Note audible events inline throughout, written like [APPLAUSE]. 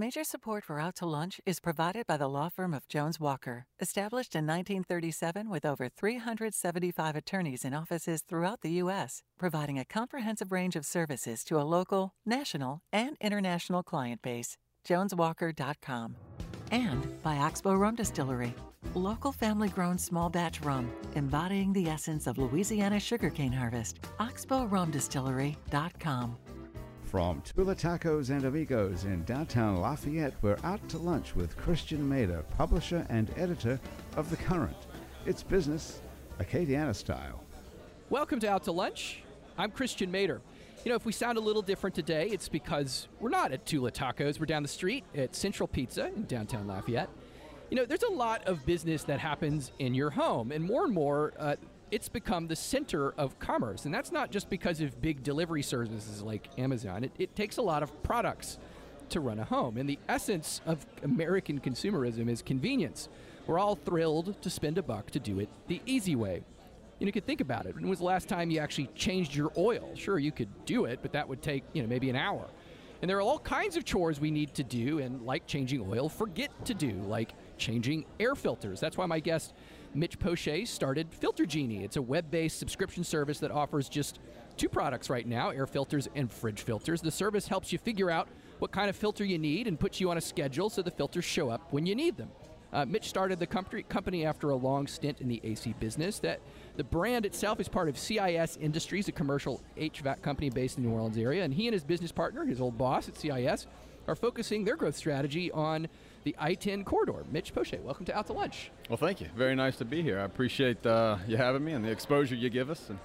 Major support for Out to Lunch is provided by the law firm of Jones Walker, established in 1937 with over 375 attorneys in offices throughout the U.S., providing a comprehensive range of services to a local, national, and international client base. JonesWalker.com. And by Oxbow Rum Distillery, local family grown small batch rum, embodying the essence of Louisiana sugarcane harvest. OxbowRumDistillery.com. From Tula Tacos and Amigos in downtown Lafayette, we're out to lunch with Christian Mader, publisher and editor of The Current. It's business, Acadiana style. Welcome to Out to Lunch. I'm Christian Mader. You know, if we sound a little different today, it's because we're not at Tula Tacos. We're down the street at Central Pizza in downtown Lafayette. You know, there's a lot of business that happens in your home, and more and more, uh, it's become the center of commerce. And that's not just because of big delivery services like Amazon, it, it takes a lot of products to run a home. And the essence of American consumerism is convenience. We're all thrilled to spend a buck to do it the easy way. Know, you could think about it. When was the last time you actually changed your oil? Sure, you could do it, but that would take, you know, maybe an hour. And there are all kinds of chores we need to do, and like changing oil, forget to do, like changing air filters. That's why my guest Mitch Poche started Filter Genie. It's a web based subscription service that offers just two products right now air filters and fridge filters. The service helps you figure out what kind of filter you need and puts you on a schedule so the filters show up when you need them. Uh, Mitch started the company after a long stint in the AC business. That the brand itself is part of CIS Industries, a commercial HVAC company based in the New Orleans area, and he and his business partner, his old boss at CIS, are focusing their growth strategy on the I-10 corridor. Mitch Poche, welcome to Out to Lunch. Well, thank you. Very nice to be here. I appreciate uh, you having me and the exposure you give us. And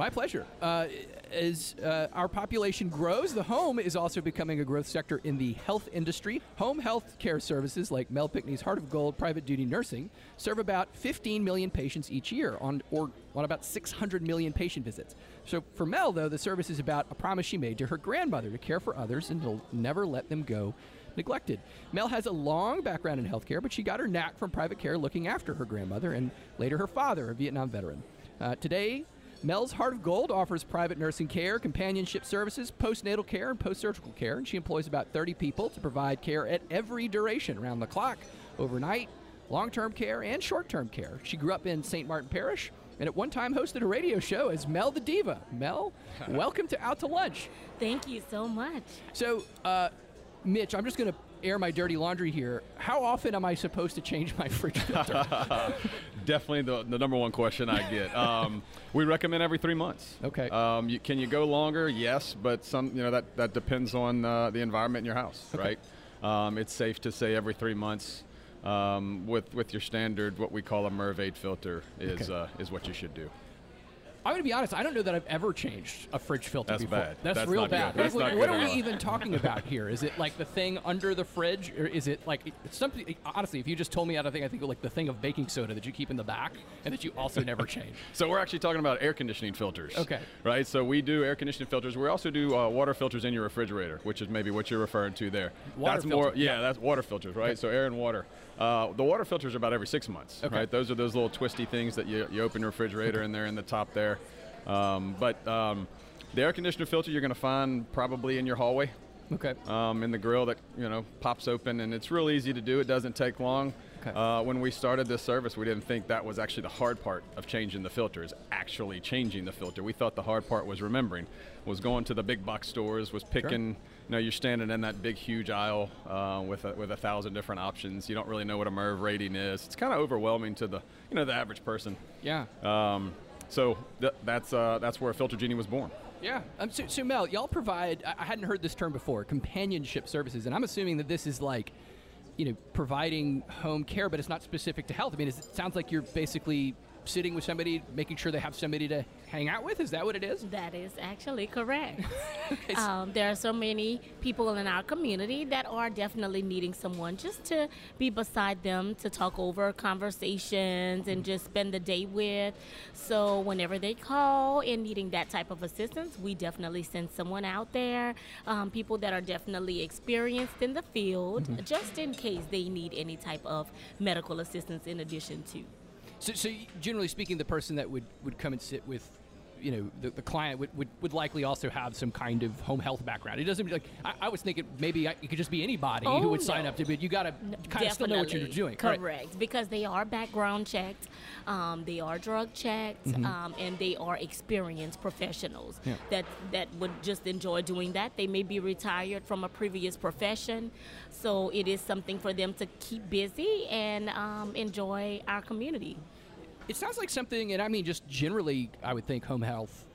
my pleasure. Uh, as uh, our population grows, the home is also becoming a growth sector in the health industry. Home health care services like Mel Pinkney's Heart of Gold Private Duty Nursing serve about 15 million patients each year on or on about 600 million patient visits. So for Mel, though, the service is about a promise she made to her grandmother to care for others and to never let them go neglected. Mel has a long background in healthcare, but she got her knack from private care looking after her grandmother and later her father, a Vietnam veteran. Uh, today, Mel's Heart of Gold offers private nursing care, companionship services, postnatal care, and post surgical care. And she employs about 30 people to provide care at every duration, around the clock, overnight, long term care, and short term care. She grew up in St. Martin Parish and at one time hosted a radio show as Mel the Diva. Mel, [LAUGHS] welcome to Out to Lunch. Thank you so much. So, uh, Mitch, I'm just going to air my dirty laundry here. How often am I supposed to change my fridge [LAUGHS] filter? Definitely the, the number one question I get. [LAUGHS] Um, we recommend every three months. Okay. Um, you, can you go longer? Yes, but some you know that that depends on uh, the environment in your house, okay. right? Um, it's safe to say every three months. Um, with with your standard, what we call a Merv 8 filter is okay. uh, is what you should do. I'm going to be honest. I don't know that I've ever changed a fridge filter That's before. Bad. That's, That's real bad. That's what, what are we even talking about here? Is it like the thing under the fridge, or is it like it's something? Honestly, if you just told me out think, I think like the thing of baking soda that you keep in the back and that you also never [LAUGHS] change. so we're actually talking about air conditioning filters. Okay. Right. So we do air conditioning filters. We also do uh, water filters in your refrigerator, which is maybe what you're referring to there. Water that's filter. more. Yeah, that's water filters, right? So air and water. Uh, the water filters are about every six months, okay. right? Those are those little twisty things that you, you open your refrigerator and they're in the top there. Um, but um, the air conditioner filter you're going to find probably in your hallway. Okay. Um, in the grill that you know pops open, and it's real easy to do. It doesn't take long. Okay. Uh, when we started this service, we didn't think that was actually the hard part of changing the filter. Is actually changing the filter. We thought the hard part was remembering, was going to the big box stores, was picking. Sure. You know, you're standing in that big, huge aisle uh, with a, with a thousand different options. You don't really know what a MERV rating is. It's kind of overwhelming to the you know the average person. Yeah. Um, so th- that's uh, that's where Filter Genie was born. Yeah. Um, so, so, Mel, y'all provide, I hadn't heard this term before, companionship services. And I'm assuming that this is like, you know, providing home care, but it's not specific to health. I mean, it sounds like you're basically sitting with somebody, making sure they have somebody to hang out with? Is that what it is? That is actually correct. [LAUGHS] um, there are so many people in our community that are definitely needing someone just to be beside them, to talk over conversations and just spend the day with. So whenever they call and needing that type of assistance, we definitely send someone out there. Um, people that are definitely experienced in the field, mm-hmm. just in case they need any type of medical assistance in addition to. So, so generally speaking, the person that would, would come and sit with you know the, the client would, would, would likely also have some kind of home health background. It doesn't like I, I was thinking maybe I, it could just be anybody Oh, who would sign up to, but you got to kind of still know what you're doing. Right. Correct, because they are background checked, um, they are drug checked, um, and they are experienced professionals Mm-hmm. Yeah. that that would just enjoy doing that. They may be retired from a previous profession, so it is something for them to keep busy and um, enjoy our community. It sounds like something, and I mean, just generally, I would think home health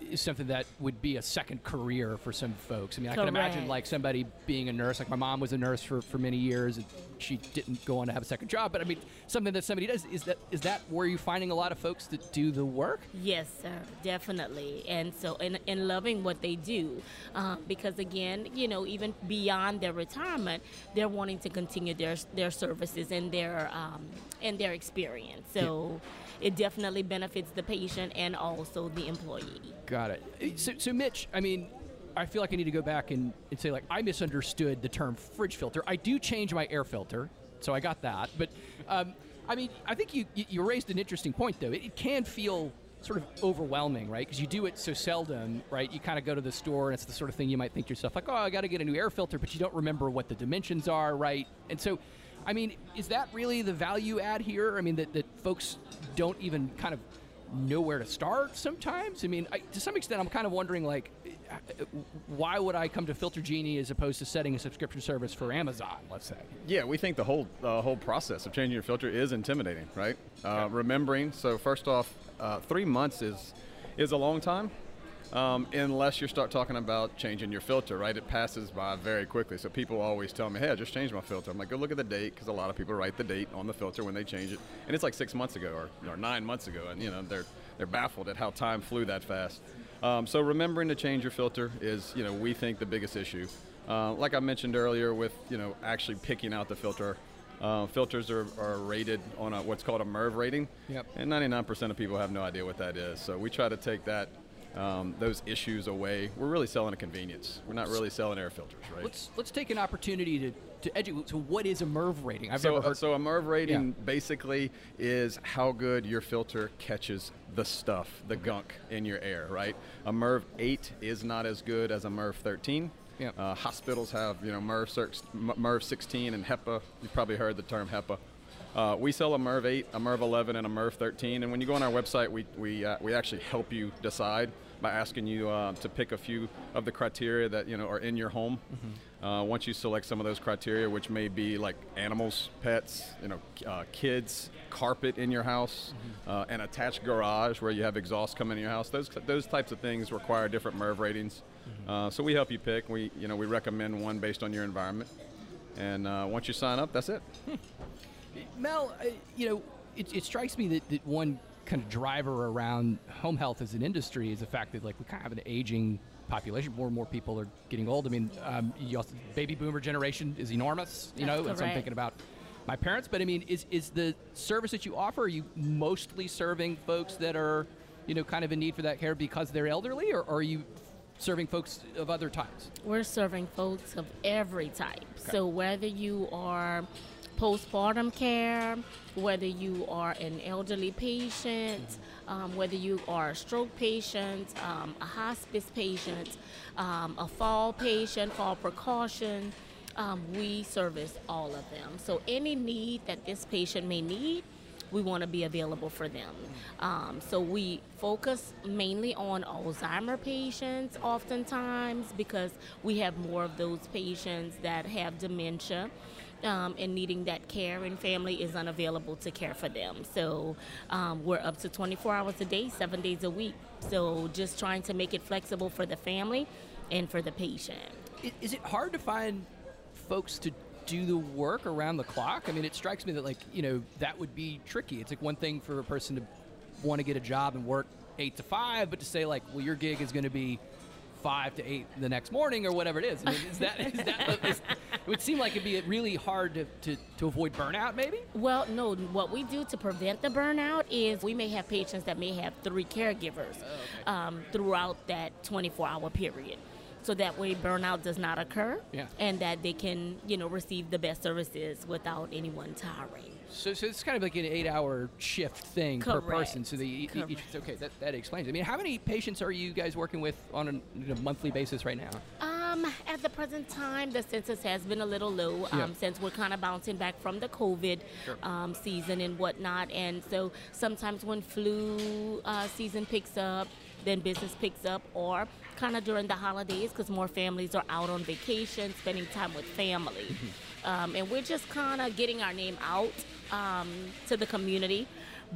is something that would be a second career for some folks. I mean, I can imagine like somebody being a nurse. Like my mom was a nurse for, for many years, and she didn't go on to have a second job. But I mean, something that somebody does is that is that where you're finding a lot of folks that do the work? Yes, sir, definitely. And so, and, and loving what they do. Um, because again, you know, even beyond their retirement, they're wanting to continue their, their services and their, um, and their experience. So it definitely benefits the patient and also the employee. Got it. So, so Mitch, I mean, I feel like I need to go back and, and say like I misunderstood the term fridge filter. I do change my air filter, so I got that. But um, I mean, I think you you- you raised an interesting point though. It, it can feel sort of overwhelming, right? Because you do it so seldom, right? You kind of go to the store and it's the sort of thing you might think to yourself like, oh, I got to get a new air filter, but you don't remember what the dimensions are, right? And so. I mean, is that really the value add here? I mean, that, that folks don't even kind of know where to start sometimes. I mean, I, to some extent, I'm kind of wondering like, uh, why would I come to Filter Genie as opposed to setting a subscription service for Amazon? Let's say. Yeah, we think the whole the whole process of changing your filter is intimidating, right? Uh, remembering. So first off, uh, three months is is a long time, um, unless you start talking about changing your filter, right? It passes by very quickly. So people always tell me, "Hey, I just changed my filter." I'm like, "Go look at the date," because a lot of people write the date on the filter when they change it, and it's like six months ago or, or nine months ago, and you know they're they're baffled at how time flew that fast. Um, so remembering to change your filter is, you know, we think the biggest issue. Uh, like I mentioned earlier, with you know actually picking out the filter, uh, filters are, are rated on a, what's called a MERV rating, Yep. and 99% of people have no idea what that is. So we try to take that um, those issues away. We're really selling a convenience. We're not really selling air filters, right? Let's let's take an opportunity to to educate. So, what is a MERV rating? I've so, never heard. so a MERV rating Yeah. basically is how good your filter catches the stuff, the gunk in your air, right? A MERV 8 is not as good as a MERV 13. Yep. Uh, hospitals have, you know, MERV, MERV 16 and HEPA. You've probably heard the term HEPA. Uh, we sell a MERV 8, a MERV 11, and a MERV 13. And when you go on our website, we, we, uh, we actually help you decide by asking you uh, to pick a few of the criteria that you know are in your home. Uh, once you select some of those criteria, which may be like animals, pets, you know, uh, kids, carpet in your house, uh, an attached garage where you have exhaust coming in your house. Those those types of things require different MERV ratings. Uh, so we help you pick. We you know we recommend one based on your environment. And uh, once you sign up, that's it. Mel, uh, you know, it, it strikes me that, that one kind of driver around home health as an industry is the fact that like we kind of have an aging population. More and more people are getting old. I mean, um, you also, baby boomer generation is enormous. You That's know, and so I'm thinking about my parents. But I mean, is is the service that you offer? Are you mostly serving folks that are, you know, kind of in need for that care because they're elderly, or, or are you serving folks of other types? We're serving folks of every type. So whether you are postpartum care, whether you are an elderly patient, um, whether you are a stroke patient, um, a hospice patient, um, a fall patient, fall precaution, um, we service all of them. So any need that this patient may need, we want to be available for them. Um, so we focus mainly on Alzheimer patients oftentimes because we have more of those patients that have dementia. Um, and needing that care, and family is unavailable to care for them. So um, we're up to 24 hours a day, seven days a week. So just trying to make it flexible for the family and for the patient. Is it hard to find folks to do the work around the clock? I mean, it strikes me that like you know that would be tricky. It's like one thing for a person to want to get a job and work eight to five, but to say like, well, your gig is going to be five to eight the next morning or whatever it is. I mean, is that is that? Is, it would seem like it'd be really hard to, to, to avoid burnout, maybe. Well, no, what we do to prevent the burnout is we may have patients that may have three caregivers um, throughout that 24 hour period. so that way burnout does not occur Yeah. and that they can you know receive the best services without anyone tiring So, so it's kind of like an eight-hour shift thing per person. So the e- each, Correct. okay, that, that explains. it. I mean, how many patients are you guys working with on a, know, monthly basis right now? Um, at the present time, the census has been a little low um, Yeah. since we're kind of bouncing back from the COVID um, season and whatnot. And so sometimes when flu uh, season picks up, then business picks up, or kind of during the holidays because more families are out on vacation, spending time with family. Um, and we're just kind of getting our name out um, to the community.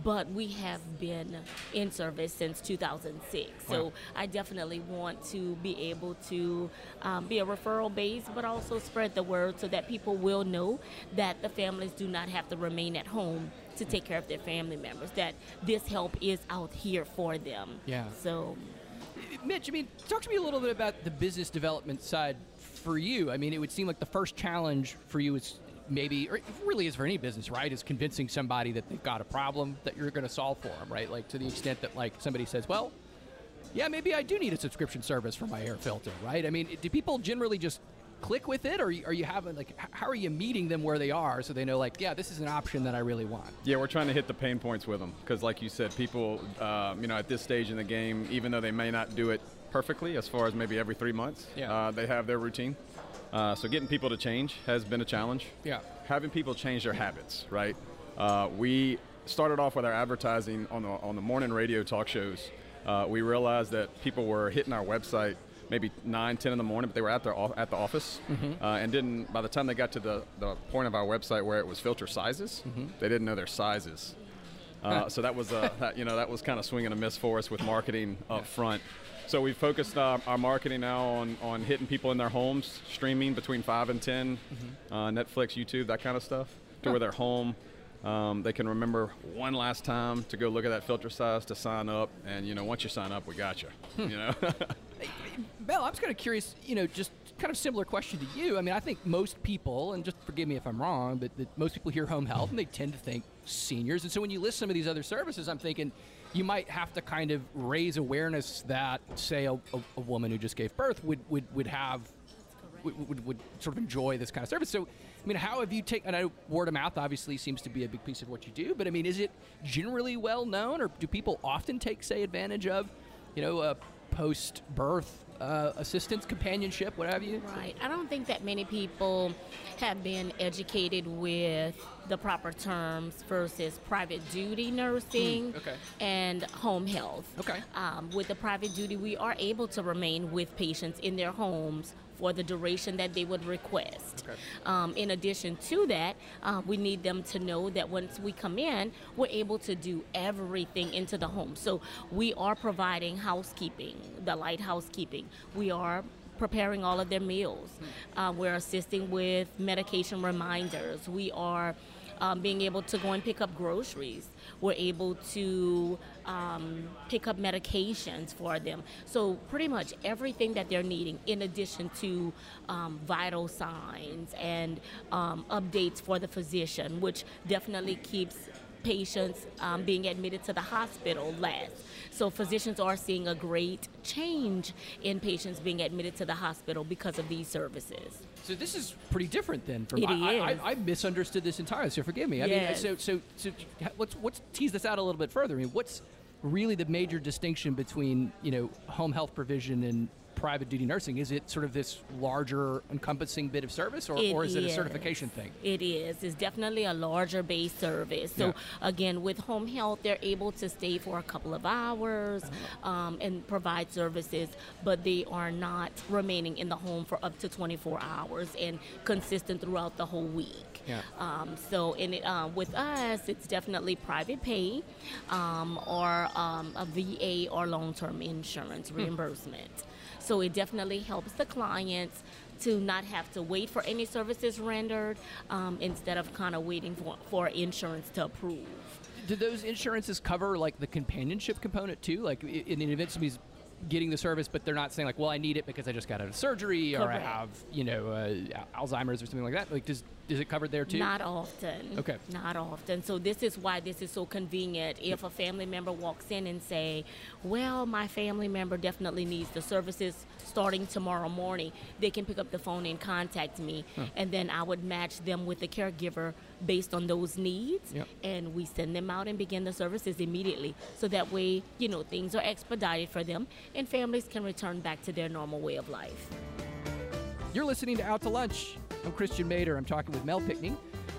But we have been in service since 2006. So Wow. I definitely want to be able to um, be a referral base, but also spread the word so that people will know that the families do not have to remain at home to take care of their family members, that this help is out here for them. Yeah. So Mitch, I mean, talk to me a little bit about the business development side for you. I mean, it would seem like the first challenge for you is maybe, or it really is for any business, right? Is convincing somebody that they've got a problem that you're going to solve for them, right? Like to the extent that like somebody says, well, yeah, maybe I do need a subscription service for my air filter, right? I mean, do people generally just click with it, or are you having like, how are you meeting them where they are so they know like, yeah, this is an option that I really want? Yeah, we're trying to hit the pain points with them because, like you said, people, um, you know, at this stage in the game, even though they may not do it perfectly, as far as maybe every three months, Yeah. uh, they have their routine. Uh, so getting people to change has been a challenge. Yeah. Having people change their habits, right? Uh, we started off with our advertising on the on the morning radio talk shows. Uh, we realized that people were hitting our website maybe 9, 10 in the morning, but they were at their at the office, uh, and didn't. By the time they got to the, the point of our website where it was filter sizes, they didn't know their sizes. Uh, so that was uh, that, you know that was kind of swinging a miss for us with marketing up front. So we've focused our, our marketing now on, on hitting people in their homes, streaming between five and 10 uh, Netflix, YouTube, that kind of stuff, to where they're home. Um, they can remember one last time to go look at that filter size to sign up, and you know once you sign up, we got you. You know. [LAUGHS] Mel, I'm just kind of curious, you know, just kind of similar question to you. I mean, I think most people, and just forgive me if I'm wrong, but that most people hear home health and they tend to think seniors. And so when you list some of these other services, I'm thinking you might have to kind of raise awareness that, say, a, a, a woman who just gave birth would, would, would have, would, would, would sort of enjoy this kind of service. So, I mean, how have you taken, and I know word of mouth obviously seems to be a big piece of what you do, but I mean, is it generally well known or do people often take, say, advantage of, you know, uh, post birth uh, assistance, companionship, what have you? Right. I don't think that many people have been educated with the proper terms versus private duty nursing Hmm, okay. and home health. Okay. Um, with the private duty, we are able to remain with patients in their homes for the duration that they would request. Okay. Um, in addition to that, uh, we need them to know that once we come in, we're able to do everything into the home. So we are providing housekeeping, the light housekeeping. We are preparing all of their meals. Uh, we're assisting with medication reminders. We are um, being able to go and pick up groceries. We're able to um, pick up medications for them. So, pretty much everything that they're needing, in addition to um, vital signs and um, updates for the physician, which definitely keeps patients um, being admitted to the hospital less. So physicians are seeing a great change in patients being admitted to the hospital because of these services. So this is pretty different then. From It I, I, is. I, I misunderstood this entirely. So forgive me. I Yes. mean, so so so let's let's tease this out a little bit further. I mean, what's really the major distinction between you know home health provision and private duty nursing? Is it sort of this larger, encompassing bit of service, or, or is it a certification thing? It is. It's definitely a larger base service. So Yeah. again, with home health, they're able to stay for a couple of hours Uh-huh. um, and provide services, but they are not remaining in the home for up to 24 hours and consistent throughout the whole week. Yeah. Um, so in it, uh, with us, it's definitely private pay um, or um, a VA or long-term insurance Hmm. So it definitely helps the clients to not have to wait for any services rendered um, instead of kind of waiting for, for insurance to approve. Do those insurances cover like the companionship component too? Like in the event somebody's getting the service, but they're not saying like, well, I need it because I just got out of surgery or I have, you know, uh, Alzheimer's or something like that. Like, does is it covered there too? Not often. Okay. Not often. So this is why this is so convenient. If a family member walks in and say, "Well, my family member definitely needs the services starting tomorrow morning," they can pick up the phone and contact me, and then I would match them with the caregiver based on those needs, Yep. and we send them out and begin the services immediately. So that way, you know, things are expedited for them, and families can return back to their normal way of life. You're listening to Out to Lunch. I'm Christian Mader. I'm talking with Mel Pickney,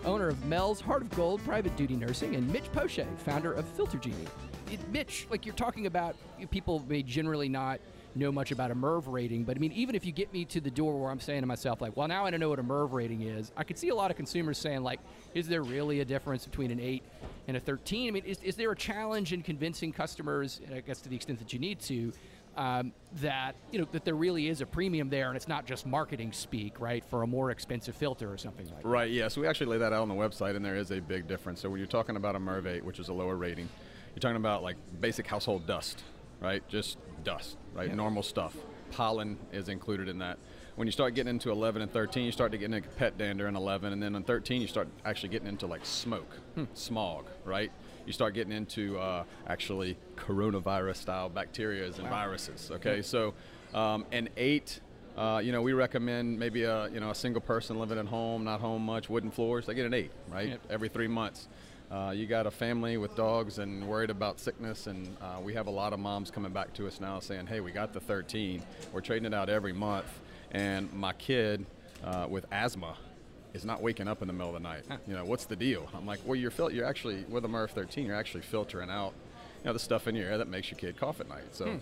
owner of Mel's Heart of Gold Private Duty Nursing, and Mitch Poche, founder of Filter Genie. It, Mitch, like you're talking about, people may generally not know much about a MERV rating, but I mean, even if you get me to the door where I'm saying to myself, like, well, now I don't know what a MERV rating is, I could see a lot of consumers saying, like, is there really a difference between an 8 and a 13? I mean, is, is there a challenge in convincing customers, I guess to the extent that you need to, um, that you know that there really is a premium there, and it's not just marketing speak, right, for a more expensive filter or something like that. Right, yeah. So we actually lay that out on the website, and there is a big difference. So when you're talking about a MERV 8, which is a lower rating, you're talking about like basic household dust, right? Just dust, right? Normal stuff. Pollen is included in that. When you start getting into 11 and 13, you start to get into pet dander in 11, and then in 13, you start actually getting into like smoke, smog, right? You start getting into uh, actually coronavirus style bacteria and viruses. Okay, so um, an eight uh, you know, we recommend maybe a you know a single person living at home, not home much, wooden floors. They get an eight, right? Yep. Every three months. Uh, you got a family with dogs and worried about sickness, and uh, we have a lot of moms coming back to us now saying, "Hey, we got the 13. We're trading it out every month, and my kid uh, with asthma is not waking up in the middle of the night. You know, what's the deal?" I'm like, "Well, you're fil- you're actually with a MERV 13. You're actually filtering out." You know, the stuff in your air that makes your kid cough at night. So, hmm.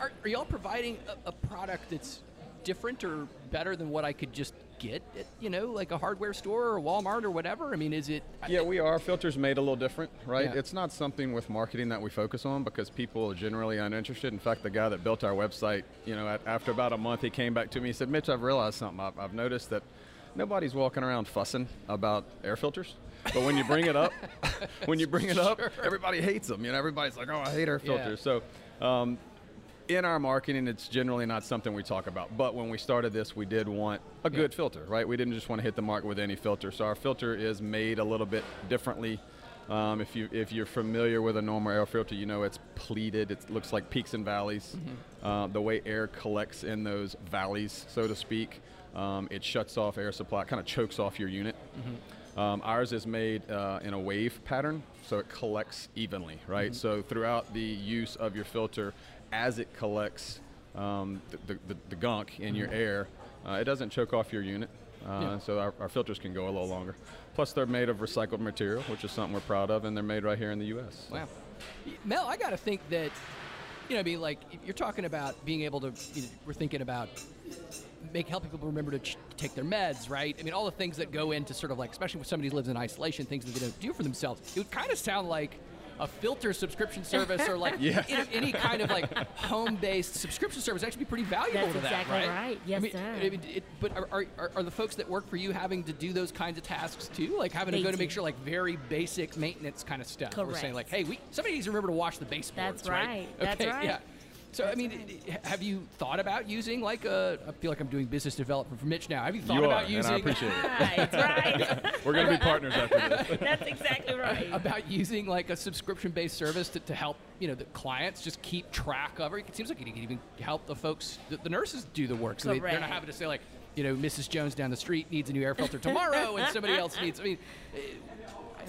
Are, are y'all providing a, a product that's different or better than what I could just get at, you know, like a hardware store or Walmart or whatever? I mean, is it? Yeah, we are. Filters made a little different, right? Yeah. It's not something with marketing that we focus on because people are generally uninterested. In fact, the guy that built our website, you know, at, after about a month, he came back to me. He said, "Mitch, I've realized something. I've, I've noticed that nobody's walking around fussing about air filters." But when you bring it up, [LAUGHS] when you bring it up, everybody hates them. You know, everybody's like, "Oh, I hate air Yeah. filters." So, um, in our marketing, it's generally not something we talk about. But when we started this, we did want a good filter, right? We didn't just want to hit the market with any filter. So our filter is made a little bit differently. Um, if you if you're familiar with a normal air filter, you know it's pleated. It looks like peaks and valleys. Uh, the way air collects in those valleys, so to speak, um, it shuts off air supply, kind of chokes off your unit. Um, ours is made uh, in a wave pattern, so it collects evenly, right? So throughout the use of your filter, as it collects um, the, the, the gunk in your air, uh, it doesn't choke off your unit. Uh, Yeah. So our, our filters can go a little longer. Plus, they're made of recycled material, which is something we're proud of, and they're made right here in the U.S. Wow. Mel, I got to think that, you know, I mean, like, you're talking about being able to, you know, we're thinking about make help people remember to ch- take their meds, right? I mean, all the things that go into sort of like, especially when somebody lives in isolation, things that they don't do for themselves. It would kind of sound like a filter subscription service or like [LAUGHS] Yeah. you know, any kind of like home-based subscription service actually be pretty valuable That's to that, exactly right? right. I Yes, mean, sir. I mean, it, but are, are, are- are the folks that work for you having to do those kinds of tasks too? Like having to They go to make sure like very basic maintenance kind of stuff. Correct. We're saying like, hey, we somebody needs to remember to wash the baseboards, That's right. That's Okay, right. Yeah. So I mean, i- i- have you thought about using like a? I feel like I'm doing business development for Mitch now. Have you thought You about are, using? and I appreciate it. [LAUGHS] Right, right. We're going to be partners after this. [LAUGHS] That's exactly right. about using like a subscription-based service to, to help you know the clients just keep track of it. It seems like you can even help the folks, the, the nurses, do the work, so they, they're not having to say like, you know, Mrs. Jones down the street needs a new air filter tomorrow, and somebody else needs. I mean,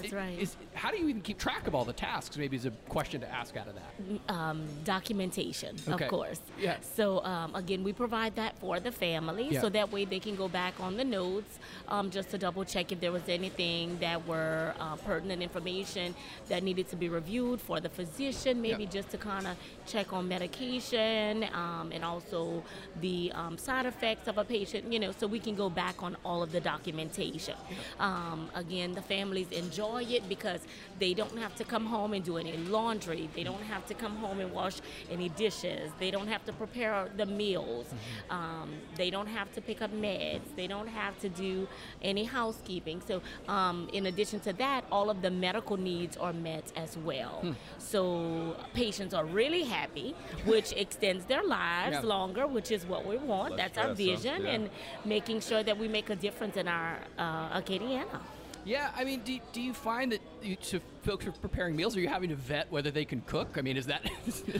That's right. Is, how do you even keep track of all the tasks? Maybe is a question to ask out of that. um, documentation, Okay. of course. Yeah. So um, again, we provide that for the family, Yeah. so that way they can go back on the notes um, just to double check if there was anything that were uh, pertinent information that needed to be reviewed for the physician, maybe Yeah. just to kind of check on medication um, and also the um, side effects of a patient. You know, so we can go back on all of the documentation. Um, again, the families enjoy enjoy it because they don't have to come home and do any laundry. They don't have to come home and wash any dishes. They don't have to prepare the meals. Mm-hmm. Um, they don't have to pick up meds. They don't have to do any housekeeping. So, um, in addition to that, all of the medical needs are met as well. Hmm. So, patients are really happy, which extends their lives yeah. longer, which is what we want. That's, That's our vision, so, yeah. and making sure that we make a difference in our uh, Acadiana. Yeah, I mean, do, do you find that you, so folks are preparing meals? Are you having to vet whether they can cook? I mean, is that?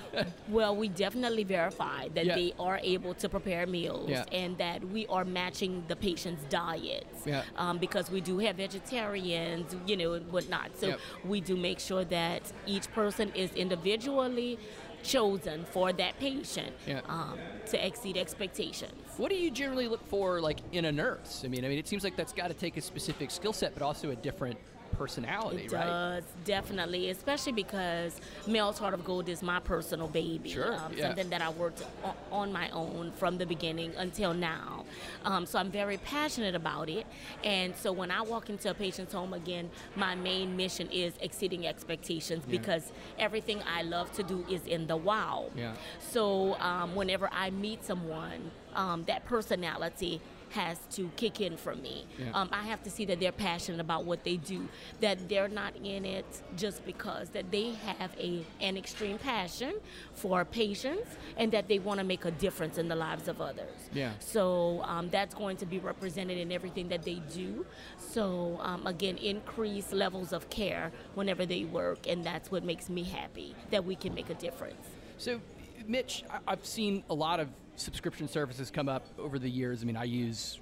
[LAUGHS] well, we definitely verify that yeah. they are able to prepare meals yeah. and that we are matching the patient's diets. Yeah. Um, because we do have vegetarians, you know, and whatnot. So we do make sure that each person is individually chosen for that patient yeah. um, to exceed expectations. What do you generally look for, like in a nurse? I mean, I mean, it seems like that's got to take a specific skill set, but also a different personality, it right? does, definitely, especially because Mel's Heart of Gold is my personal baby. Sure. Um, yeah. Something that I worked on, my own from the beginning until now. Um, so I'm very passionate about it. And so when I walk into a patient's home again, my main mission is exceeding expectations yeah. because everything I love to do is in the wow. Yeah. So um, whenever I meet someone, um, that personality has to kick in for me. Yeah. Um, I have to see that they're passionate about what they do, that they're not in it just because, that they have a an extreme passion for patients, and that they want to make a difference in the lives of others. Yeah. So um, that's going to be represented in everything that they do. So um, again, increase levels of care whenever they work, and that's what makes me happy that we can make a difference. So, Mitch, I've seen a lot of subscription services come up over the years. I mean, I use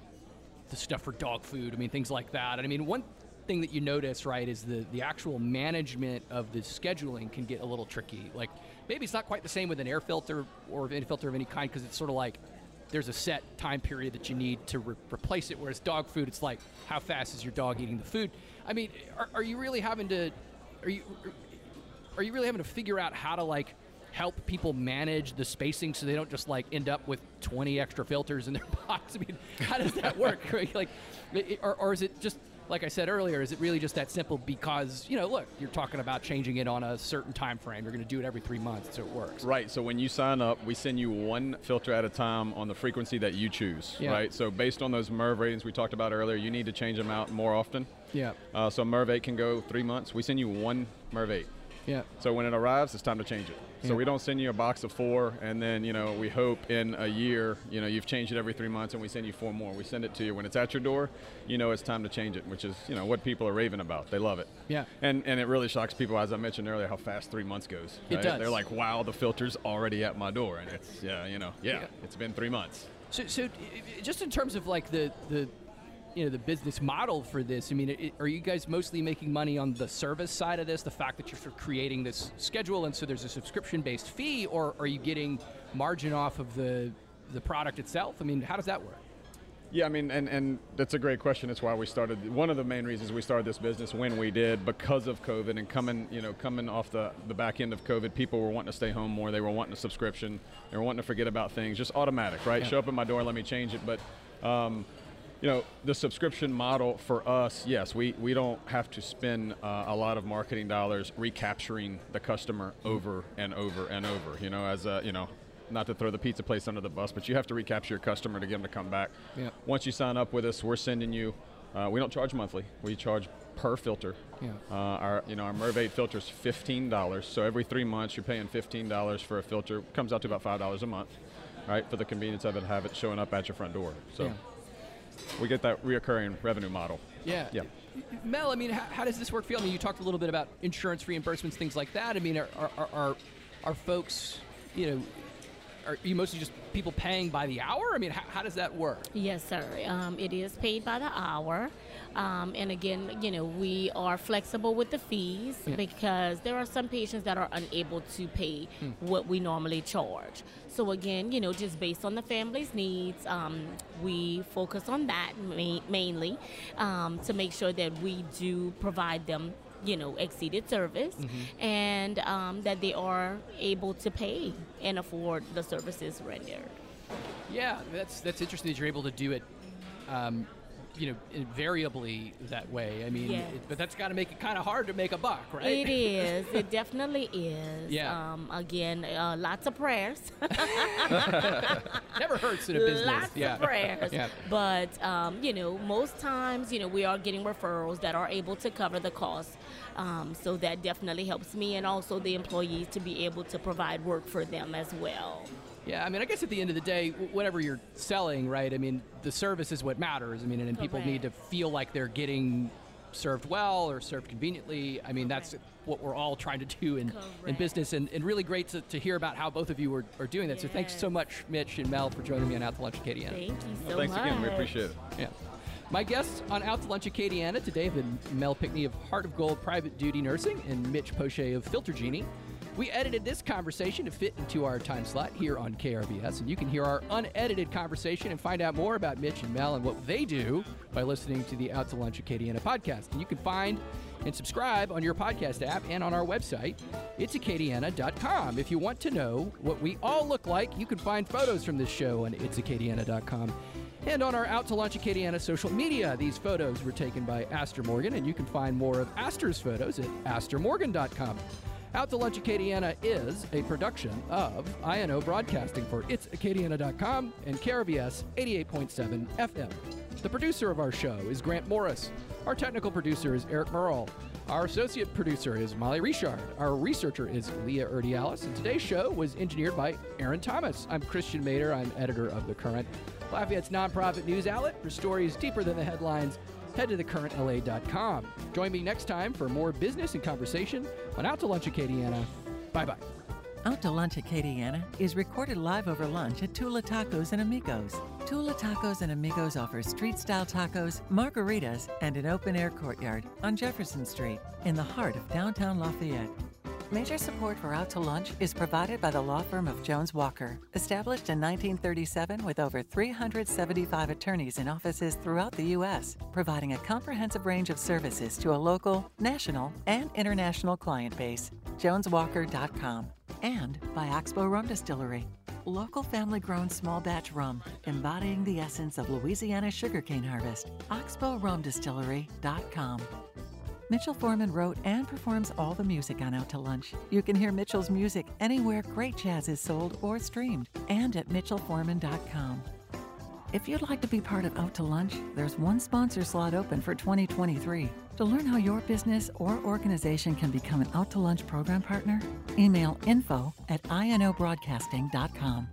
the stuff for dog food. I mean, things like that. And I mean, one thing that you notice, right, is the the actual management of the scheduling can get a little tricky. Like maybe it's not quite the same with an air filter or any filter of any kind because it's sort of like there's a set time period that you need to re- replace it. Whereas dog food, it's like how fast is your dog eating the food? I mean, are, are you really having to are you are you really having to figure out how to like help people manage the spacing so they don't just like end up with 20 extra filters in their [LAUGHS] box? I mean, how does that work? [LAUGHS] like, or, or is it just like I said earlier, is it really just that simple? Because you know, look, you're talking about changing it on a certain time frame. You're going to do it every three months, so it works. Right. So when you sign up, we send you one filter at a time on the frequency that you choose. Yeah. Right. So based on those MERV ratings we talked about earlier, you need to change them out more often. Yeah. Uh, so MERV 8 can go three months. We send you one MERV 8. Yeah. So when it arrives, it's time to change it. So yeah. we don't send you a box of four, and then you know we hope in a year, you know, you've changed it every three months, and we send you four more. We send it to you when it's at your door. You know it's time to change it, which is you know what people are raving about. They love it. Yeah. And and it really shocks people, as I mentioned earlier, how fast three months goes. Right? It does. They're like, wow, the filter's already at my door, and it's yeah, you know, yeah, yeah. it's been three months. So, so just in terms of like the the you know the business model for this? I mean, it, are you guys mostly making money on the service side of this, the fact that you're sort of creating this schedule, and so there's a subscription-based fee, or are you getting margin off of the the product itself? I mean, how does that work? Yeah, I mean, and, and that's a great question. It's why we started. One of the main reasons we started this business when we did, because of COVID and coming, you know, coming off the, the back end of COVID, people were wanting to stay home more. They were wanting a subscription. They were wanting to forget about things. Just automatic, right? Yeah. Show up at my door, let me change it. But um, you know, the subscription model for us, yes, we, we don't have to spend uh, a lot of marketing dollars recapturing the customer over and over and over. You know, as a, you know, not to throw the pizza place under the bus, but you have to recapture your customer to get them to come back. Yeah. Once you sign up with us, we're sending you. Uh, we don't charge monthly. We charge per filter. Yeah. Uh, our you know our MERV 8 filter is fifteen dollars. So every three months you're paying fifteen dollars for a filter. Comes out to about five dollars a month, right? For the convenience of it, have it showing up at your front door. So. Yeah we get that reoccurring revenue model. Yeah. Yeah. Mel, I mean, how, how, does this work feel? I mean, you talked a little bit about insurance reimbursements, things like that. I mean, are, are, are, are folks, you know, are you mostly just people paying by the hour? I mean, how, how does that work? Yes, sir. Um, it is paid by the hour. Um, and again, you know, we are flexible with the fees yeah. because there are some patients that are unable to pay hmm. what we normally charge. So again, you know, just based on the family's needs, um, we focus on that ma- mainly um, to make sure that we do provide them you know exceeded service mm-hmm. and um, that they are able to pay and afford the services rendered yeah that's that's interesting that you're able to do it um, you know, invariably that way. I mean, Yes. it, but that's got to make it kind of hard to make a buck, right? It is. [LAUGHS] It definitely is. Yeah. Um, again, uh, lots of prayers. [LAUGHS] Never hurts in a business. Lots yeah. of prayers. Yeah. But, um, you know, most times, you know, we are getting referrals that are able to cover the cost. Um, so that definitely helps me and also the employees to be able to provide work for them as well. Yeah, I mean, I guess at the end of the day, whatever you're selling, right? I mean, the service is what matters. I mean, and, people need to feel like they're getting served well or served conveniently. I mean, that's what we're all trying to do in, in business, and, and really great to, to hear about how both of you are, are doing that. So thanks so much, Mitch and Mel, for joining me on Out to Lunch Acadiana. Thank you so Well, thanks much. again. We appreciate it. Yeah. My guests on Out to Lunch Acadiana today have been Mel Pickney of Heart of Gold Private Duty Nursing and Mitch Poche of Filter Genie. We edited this conversation to fit into our time slot here on KRVS, and you can hear our unedited conversation and find out more about Mitch and Mel and what they do by listening to the Out to Lunch Acadiana podcast. And you can find and subscribe on your podcast app and on our website. It's acadiana.com. If you want to know what we all look like, you can find photos from this show on itsacadiana.com. And on our Out to Lunch Acadiana social media, these photos were taken by Aster Morgan, and you can find more of Aster's photos at astermorgan.com. Out to Lunch Acadiana is a production of INO Broadcasting for itsacadiana.com and KRVS 88.7 FM. The producer of our show is Grant Morris. Our technical producer is Eric Merle. Our associate producer is Molly Richard. Our researcher is Leah Erdialis. And today's show was engineered by Aaron Thomas. I'm Christian Mader. I'm editor of The Current, Lafayette's nonprofit news outlet for stories deeper than the headlines. Head to thecurrentla.com. Join me next time for more business and conversation on Out to Lunch Acadiana. Bye bye. Out to Lunch Acadiana is recorded live over lunch at Tula Tacos and Amigos. Tula Tacos and Amigos offers street style tacos, margaritas, and an open air courtyard on Jefferson Street in the heart of downtown Lafayette. Major support for Out to Lunch is provided by the law firm of Jones Walker, established in 1937 with over 375 attorneys in offices throughout the U.S., providing a comprehensive range of services to a local, national, and international client base. JonesWalker.com. And by Oxbow Rum Distillery, local family grown small batch rum, embodying the essence of Louisiana sugarcane harvest. OxbowRumDistillery.com. Mitchell Foreman wrote and performs all the music on Out to Lunch. You can hear Mitchell's music anywhere great jazz is sold or streamed, and at mitchellforeman.com. If you'd like to be part of Out to Lunch, there's one sponsor slot open for 2023. To learn how your business or organization can become an Out to Lunch program partner, email info at inobroadcasting.com.